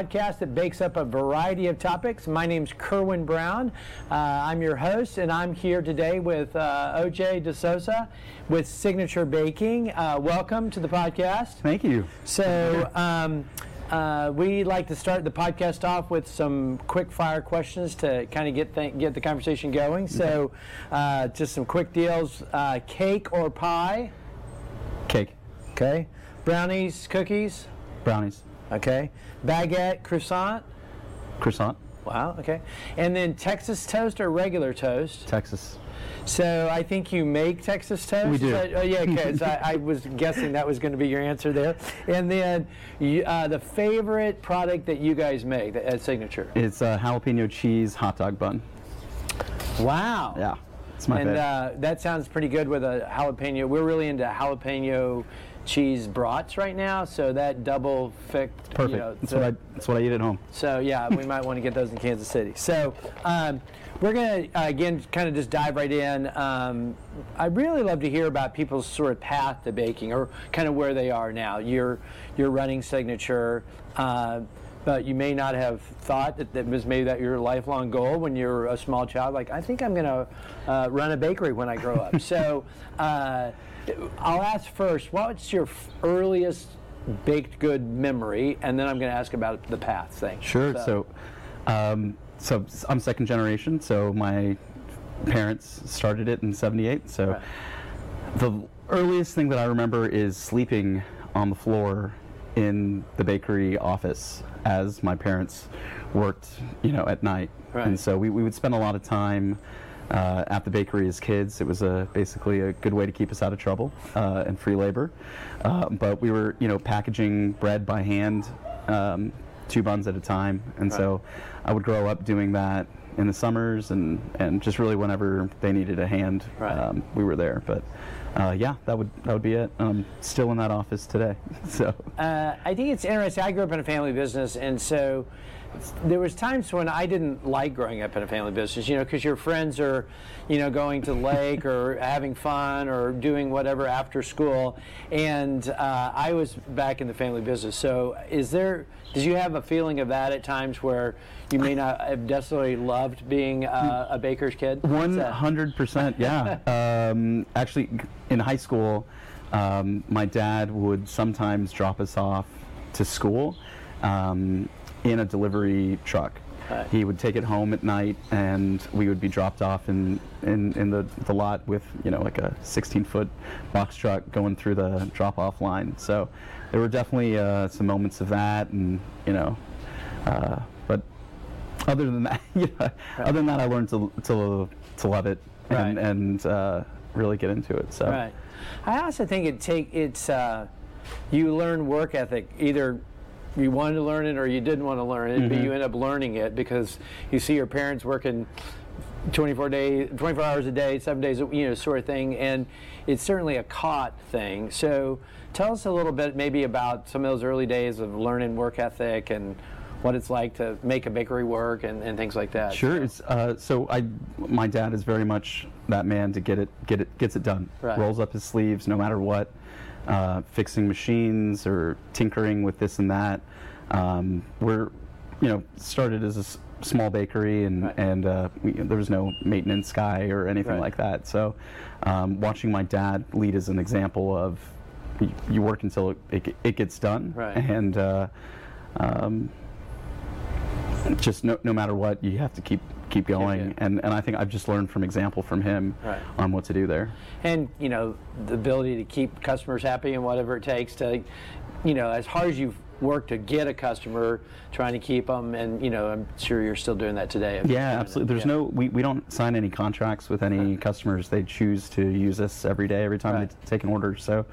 podcast that bakes up a variety of topics. My name's Kerwin Brown. Uh, I'm your host, and I'm here today with uh, OJ DeSouza with Signature Baking. Uh, welcome to the podcast. Thank you. So, um, uh, we like to start the podcast off with some quick fire questions to kind of get th- get the conversation going. So, uh, just some quick deals: uh, cake or pie? Cake, Okay. Brownies, cookies. brownies, Okay. Baguette, croissant. croissant, Wow. Okay. And then Texas toast or regular toast. Texas. So I think you make Texas toast. We do. Uh, oh, yeah. because I, I was guessing that was going to be your answer there. And then you, uh, the favorite product that you guys make at Signature. It's a jalapeno cheese hot dog bun. Wow. Yeah, it's my And uh, that sounds pretty good with a jalapeno. We're really into jalapeno cheese brats right now, so that double thick. you Perfect. know, that's what I. That's what I eat at home. So yeah, we might want to get those in Kansas City. So um, we're gonna uh, again kind of just dive right in. Um, I'd really love to hear about people's sort of path to baking, or kind of where they are now. You're you're running Signature. Uh, but you may not have thought that that was maybe that your lifelong goal when you're a small child. Like, I think I'm going to uh, run a bakery when I grow up. so, uh, I'll ask first, what's your f- earliest baked good memory? And then I'm going to ask about the path thing. Sure. So, um, so I'm second generation. So my parents started it in '78. So Right. the earliest thing that I remember is sleeping on the floor in the bakery office as my parents worked, you know, at night. Right. And so we, we would spend a lot of time uh, at the bakery as kids. It was a, basically a good way to keep us out of trouble uh, and free labor. Uh, but we were, you know, packaging bread by hand, um, two buns at a time. And so I would grow up doing that in the summers and, and just really whenever they needed a hand, Right. um, we were there. But uh, yeah, that would that would be it. Um, still in that office today. so Uh, I think it's interesting. I grew up in a family business, and so there was times when I didn't like growing up in a family business. You know, because your friends are, you know, going to the lake or having fun or doing whatever after school, and uh, I was back in the family business. So, is there? Did you have a feeling of that at times where you may not have necessarily loved being uh, a baker's kid? One hundred percent, yeah. um, actually, in high school, um, my dad would sometimes drop us off to school um, in a delivery truck. Right. He would take it home at night, and we would be dropped off in, in, in the, the lot with you know like a 16 foot box truck going through the drop off line. So there were definitely uh, some moments of that, and you know, uh, but other than that, yeah, other than that, I learned to to, to love it and Right. and uh, really get into it. So Right. I also think it take it's uh, you learn work ethic either you wanted to learn it or you didn't want to learn it, but you end up learning it because you see your parents working 24 days, 24 hours a day, seven days, a- you know, sort of thing, and it's certainly a caught thing. So tell us a little bit maybe about some of those early days of learning work ethic and what it's like to make a bakery work and, and things like that. Sure. It's, uh, so I, my dad is very much that man to get it, get it, gets it done. Right. Rolls up his sleeves no matter what, uh, fixing machines or tinkering with this and that. Um, we're, you know, started as a s- small bakery and Right. and uh, we, there was no maintenance guy or anything Right. like that. So, um, watching my dad lead as an example of you, you work until it, it, it gets done. Right. And uh, um, just no, no matter what, you have to keep keep going. And and I think I've just learned from example from him Right. on what to do there. and you know the ability to keep customers happy and whatever it takes to you know as hard as you've worked to get a customer trying to keep them and you know i'm sure you're still doing that today Yeah, absolutely. There's Yeah. no we, we don't sign any contracts with any customers. They choose to use us every day, every time Right. they take an order. So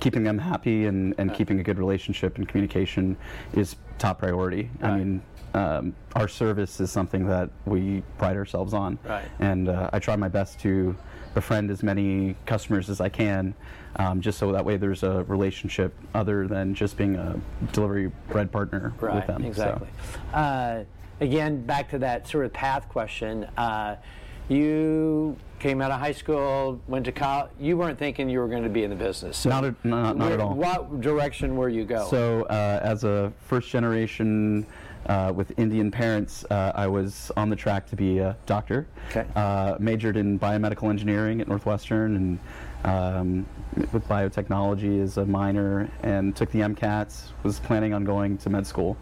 keeping them happy and, and keeping a good relationship and communication is top priority. I mean, um, our service is something that we pride ourselves on. Right. And uh, I try my best to befriend as many customers as I can, um, just so that way there's a relationship other than just being a delivery bread partner right with them. So- exactly uh, again back to that sort of path question uh, you came out of high school, went to college. You weren't thinking you were going to be in the business. So Not at- not- not where- at all. What direction were you going? So, uh, as a first generation uh, with Indian parents, uh, I was on the track to be a doctor. Okay. Uh, majored in biomedical engineering at Northwestern and um, with biotechnology as a minor, and took the MCATs. Was planning on going to med school,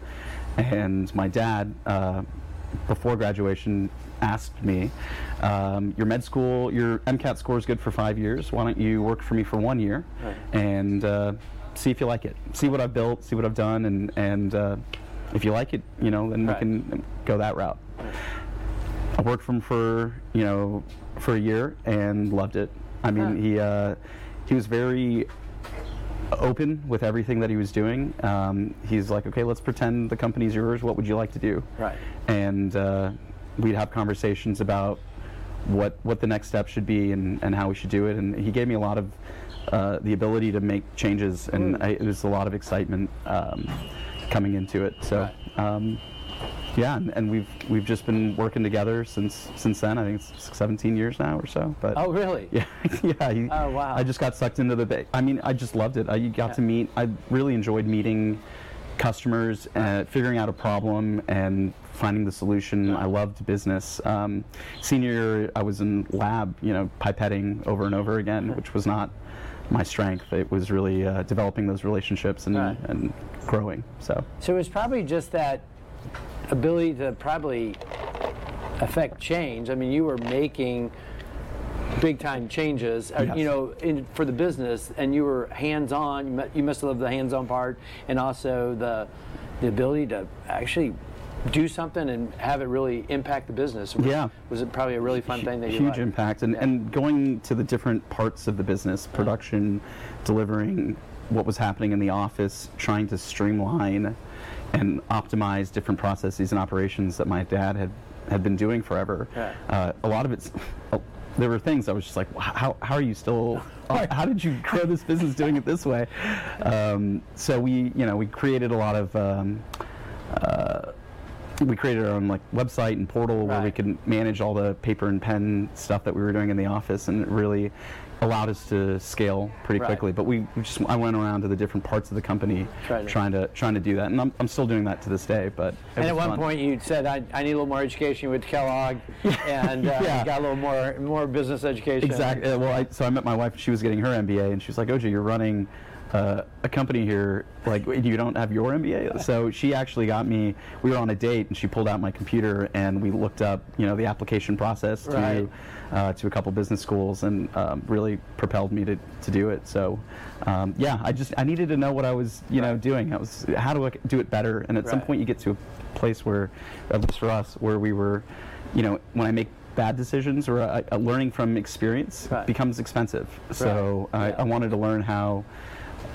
and my dad. Uh, before graduation, asked me, um, "Your med school, your MCAT score is good for five years. Why don't you work for me for one year, Right. and uh, see if you like it. See what I've built, see what I've done, and and uh, if you like it, you know, then Right. we can go that route." I worked for him for you know for a year and loved it. I mean, Huh. he uh, he was very open with everything that he was doing. Um, he's like, okay, let's pretend the company's yours. What would you like to do? Right. And uh, we'd have conversations about what what the next step should be and, and how we should do it. And he gave me a lot of uh, the ability to make changes, and Mm. I, it was a lot of excitement um, coming into it. So. Right. Um, yeah, and, and we've we've just been working together since since then. I think it's 17 years now or so. But oh, really? yeah, yeah. Oh, wow. I just got sucked into the. ba- I mean, I just loved it. I got Yeah. to meet. I really enjoyed meeting customers, uh, figuring out a problem, and finding the solution. I loved business. Um, senior year, I was in lab, you know, pipetting over and over again, which was not my strength. It was really uh, developing those relationships and, Right. and growing. So So it was probably just that ability to probably affect change. I mean, you were making big time changes, uh, Yes. you know, in, for the business, and you were hands on. You, you must have loved the hands on part, and also the the ability to actually do something and have it really impact the business. Was, Yeah. was it probably a really fun thing that you huge liked? impact and, Yeah. and going to the different parts of the business production delivering what was happening in the office trying to streamline and optimize different processes and operations that my dad had had been doing forever Right. uh, a lot of it's there were things I was just like, how, how are you still? How did you grow this business doing it this way? Um, so we, you know, we created a lot of um, uh, we created our own like website and portal where we could manage all the paper and pen stuff that we were doing in the office, and it really allowed us to scale pretty Right. quickly. But we, we just I went around to the different parts of the company Tried to- trying to trying to do that, and I'm, I'm still doing that to this day. But And at one fun. point, you said, I, "I need a little more education with Kellogg," and uh, Yeah. got a little more more business education. Exactly. Uh, well, I, so I met my wife. And she was getting her MBA, and she was like, "OJ, you're running uh, a company here. Like, you don't have your MBA." So she actually got me. We were on a date, and she pulled out my computer, and we looked up, you know, the application process to Right. uh, to a couple business schools, and um, really propelled me to, to do it. So, um, yeah, I just I needed to know what I was, you know, doing. I was how do I do it better? And at some point, you get to a place where, at least for us, where we were, you know, when I make bad decisions or uh, uh, learning from experience Right. becomes expensive. So Right. I, Yeah. I wanted to learn how,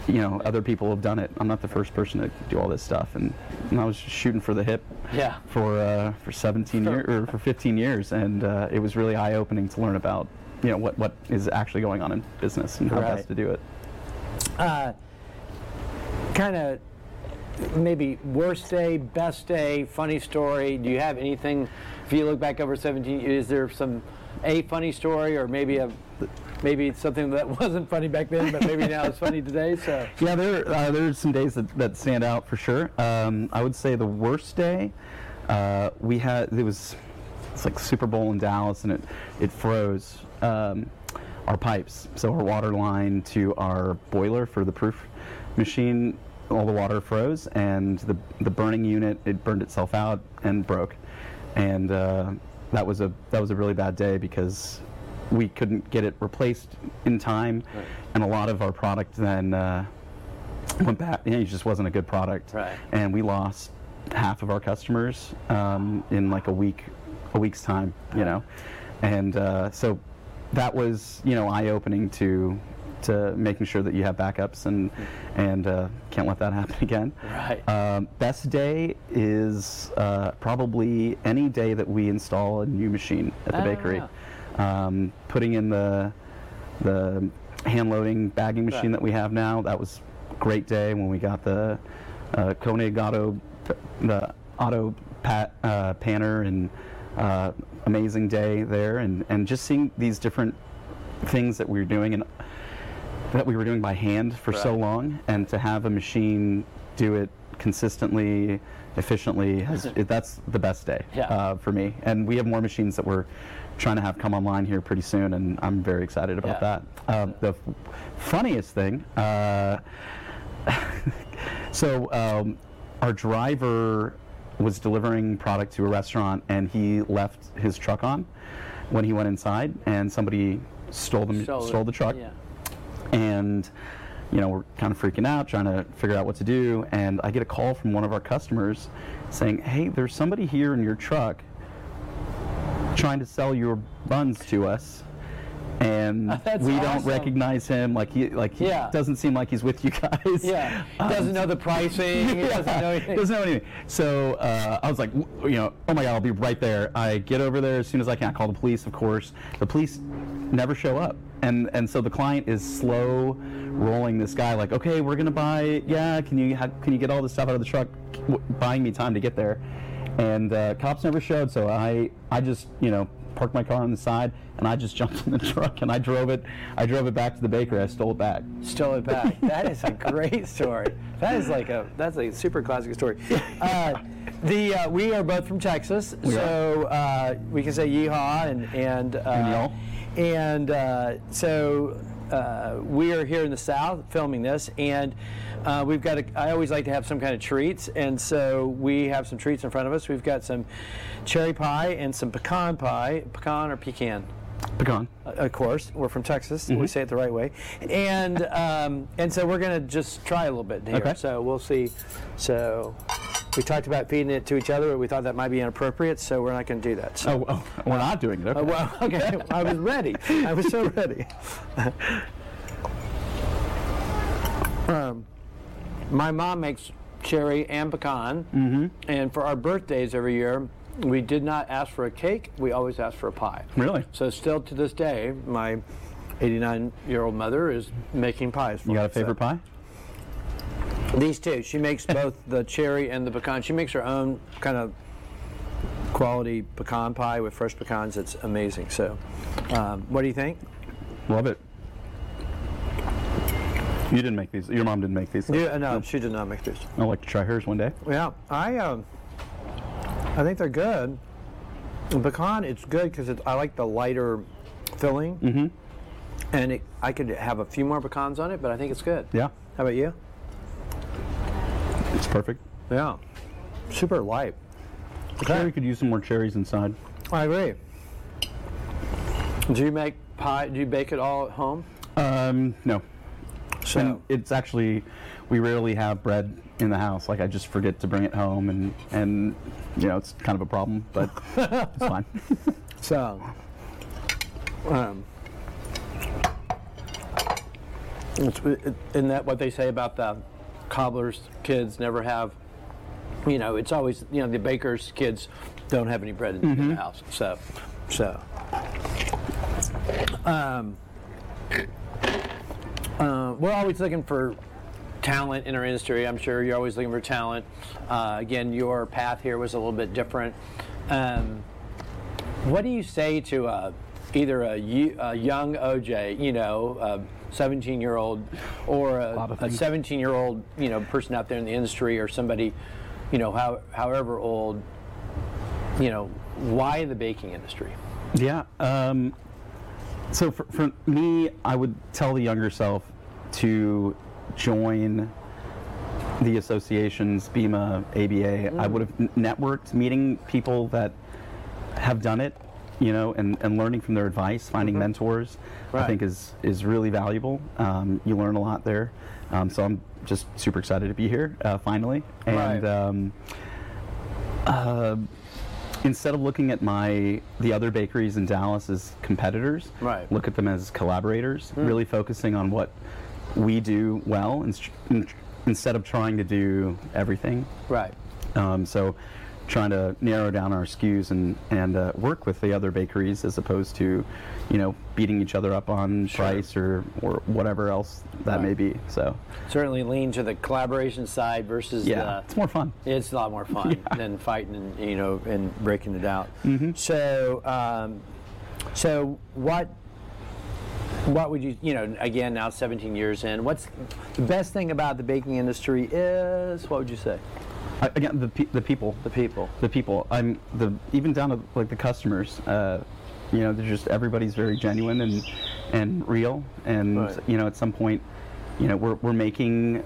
you know, other people have done it. I'm not the first person to do all this stuff, and, and I was shooting for the hip Yeah. for uh, for 17 years or for 15 years, and uh, it was really eye opening to learn about, you know, what what is actually going on in business and how Right. best to do it. Uh, kind of maybe worst day, best day, funny story. Do you have anything? If you look back over 17, is there some a funny story or maybe a maybe it's something that wasn't funny back then, but maybe now it's funny today? So Yeah, there uh, there's some days that, that stand out for sure. Um, I would say the worst day uh, we had it was it's like Super Bowl in Dallas and it it froze um, our pipes, so our water line to our boiler for the proof machine. All the water froze, and the the burning unit it burned itself out and broke, and uh, that was a that was a really bad day because we couldn't get it replaced in time, Right. and a lot of our product then uh, went back. You know, it just wasn't a good product, Right. and we lost half of our customers um, in like a week, a week's time. You know, and uh, so that was you know eye opening to to making sure that you have backups and and uh, can't let that happen again. Right. Um, best day is uh, probably any day that we install a new machine at the Oh, bakery. Um, putting in the the hand loading bagging machine Right. that we have now. That was a great day when we got the uh, Koenig auto the auto pat, uh, panner and uh, amazing day there, and and just seeing these different things that we are doing and that we were doing by hand for so long, and to have a machine do it consistently, efficiently, has, it, that's the best day Yeah. uh, for me. And we have more machines that we're trying to have come online here pretty soon, and I'm very excited about Yeah. that. Um, the f- funniest thing. Uh, so um, our driver was delivering product to a restaurant, and he left his truck on when he went inside, and somebody stole the Stole stole, the truck Yeah. And you know we're kind of freaking out trying to figure out what to do and i get a call from one of our customers saying hey there's somebody here in your truck trying to sell your buns to us and That's we don't recognize him like he like he Yeah. doesn't seem like he's with you guys Yeah. Um, Doesn't know the pricing. he doesn't know anything. doesn't know anything. So uh, I was like, you know, oh my god, I'll be right there. I get over there as soon as I can. I call the police, of course. The police never show up, and and so the client is slow rolling this guy like, okay, we're gonna buy. Yeah, can you ha- can you get all this stuff out of the truck? W- buying me time to get there, and uh, cops never showed. So I I just you know parked my car on the side and I just jumped in the truck and I drove it. I drove it back to the bakery. I stole it back. Stole it back. That is a great story. That is like a that's a super classic story. Uh, the uh, we are both from Texas, We so uh, we can say yeehaw and and uh, And y'all. And uh, so uh, we are here in the South filming this, and uh, we've got. A, I always like to have some kind of treats, and so we have some treats in front of us. We've got some cherry pie and some pecan pie, pecan or pecan. Pecan. Uh, of course, we're from Texas. Mm-hmm. We say it the right way, and um, and so we're gonna just try a little bit here. Okay. So we'll see. So we talked about feeding it to each other, but we thought that might be inappropriate, so we're not gonna do that. So. Oh, oh, we're not doing it. Okay. Uh, well, okay. I was ready. I was so ready. um, my mom makes cherry and pecan, mm-hmm. and for our birthdays every year, we did not ask for a cake. We always asked for a pie. Really? So still to this day, my 89-year-old mother is making pies for You got a me, so- favorite pie? These two. She makes both the cherry and the pecan. She makes her own kind of quality pecan pie with fresh pecans. It's amazing. So, um, what do you think? Love it. You didn't make these. Your mom didn't make these. Yeah, no, she did not make these. I'd like to try hers one day. Yeah, I um, I think they're good. The pecan, it's good because I like the lighter filling, mm-hmm. and it, I could have a few more pecans on it, but I think it's good. Yeah, How about you? It's perfect. Yeah, super light. Okay, Cherry could use some more cherries inside. I agree. Do you make pie? Do you bake it all at home? Um, no. So And it's actually, we rarely have bread in the house. Like I just forget to bring it home, and and you know it's kind of a problem, but it's fine. So, um, it's, it, isn't that what they say about the cobbler's kids never have? You know, it's always you know the baker's kids don't have any bread in, in the house. So, so. Um, uh, we're always looking for talent in our industry. I'm sure you're always looking for talent. Uh, again, your path here was a little bit different. Um, what do you say to uh, either a young OJ, you know, a 17 year old, or a, of a things. 17 year old, you know, person out there in the industry, or somebody, you know, how, however old, you know, why the baking industry? Yeah. Um, so for, for me, I would tell the younger self to join the associations, BEMA, ABA. I would have networked, meeting people that have done it, you know, and, and learning from their advice, finding mentors, I think is is really valuable. Um, you learn a lot there. Um, so I'm just super excited to be here uh, finally. And Right. um, uh, instead of looking at my the other bakeries in Dallas as competitors, Right. look at them as collaborators, really focusing on what we do well, and, instead of trying to do everything. Right. Um, so trying to narrow down our SKUs and and uh, work with the other bakeries as opposed to, you know, beating each other up on Sure. price or or whatever else that may be. So Certainly lean to the collaboration side versus yeah, the, it's more fun. It's a lot more fun than fighting and you know and breaking it out. Mm-hmm. So, um, so what? What would you you know again now 17 years in? What's the best thing about the baking industry is? What would you say? I, again, the pe- the people, The people. the people. I'm the even down to like the customers. Uh, you know, they're just everybody's very genuine and and real. And Right. you know, at some point, you know, we're we're making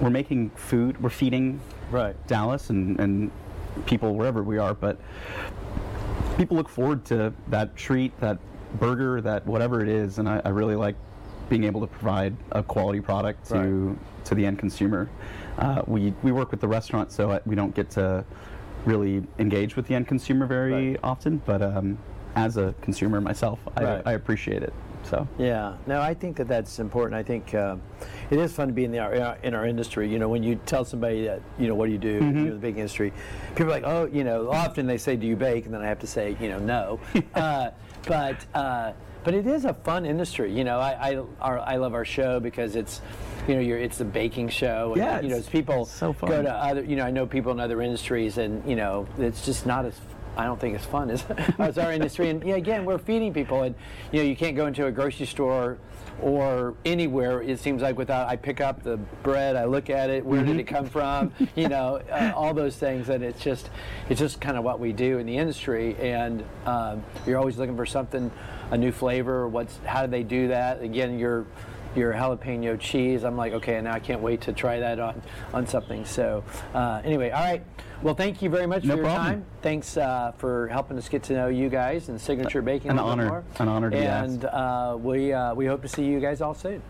we're making food. We're feeding Right. Dallas and and people wherever we are, but people look forward to that treat, that burger, that whatever it is, and I, I really like being able to provide a quality product to Right. to the end consumer. Uh, we we work with the restaurant, so we don't get to really engage with the end consumer very Right. often. But um, as a consumer myself, Right. I, I appreciate it. So Yeah, no, I think that that's important. I think uh, it is fun to be in the in our, industry. You know, when you tell somebody that you know what do you do, Mm-hmm. you know, the baking industry, people are like, oh, you know, often they say, do you bake, and then I have to say, you know, no. uh, but uh, but it is a fun industry. You know, I I, our, I love our show because it's. You know, you're, it's the baking show. And, Yeah, you know, it's- people so go to other, you know, I know people in other industries, and you know, it's just not as I don't think it's fun as, as our industry. And yeah, again, we're feeding people, and you know, you can't go into a grocery store or anywhere. It seems like without I pick up the bread, I look at it, where did it come from? You know, uh, all those things, and it's just it's just kind of what we do in the industry. And um, you're always looking for something, a new flavor. What's how do they do that? Again, you're your jalapeno cheese. I'm like, okay, and now I can't wait to try that on, on something. So, uh, anyway, all right. Well, thank you very much No for your problem. time. Thanks uh, for helping us get to know you guys and Signature Baking. An honor. An honor to be here. And uh, we uh, we hope to see you guys all soon.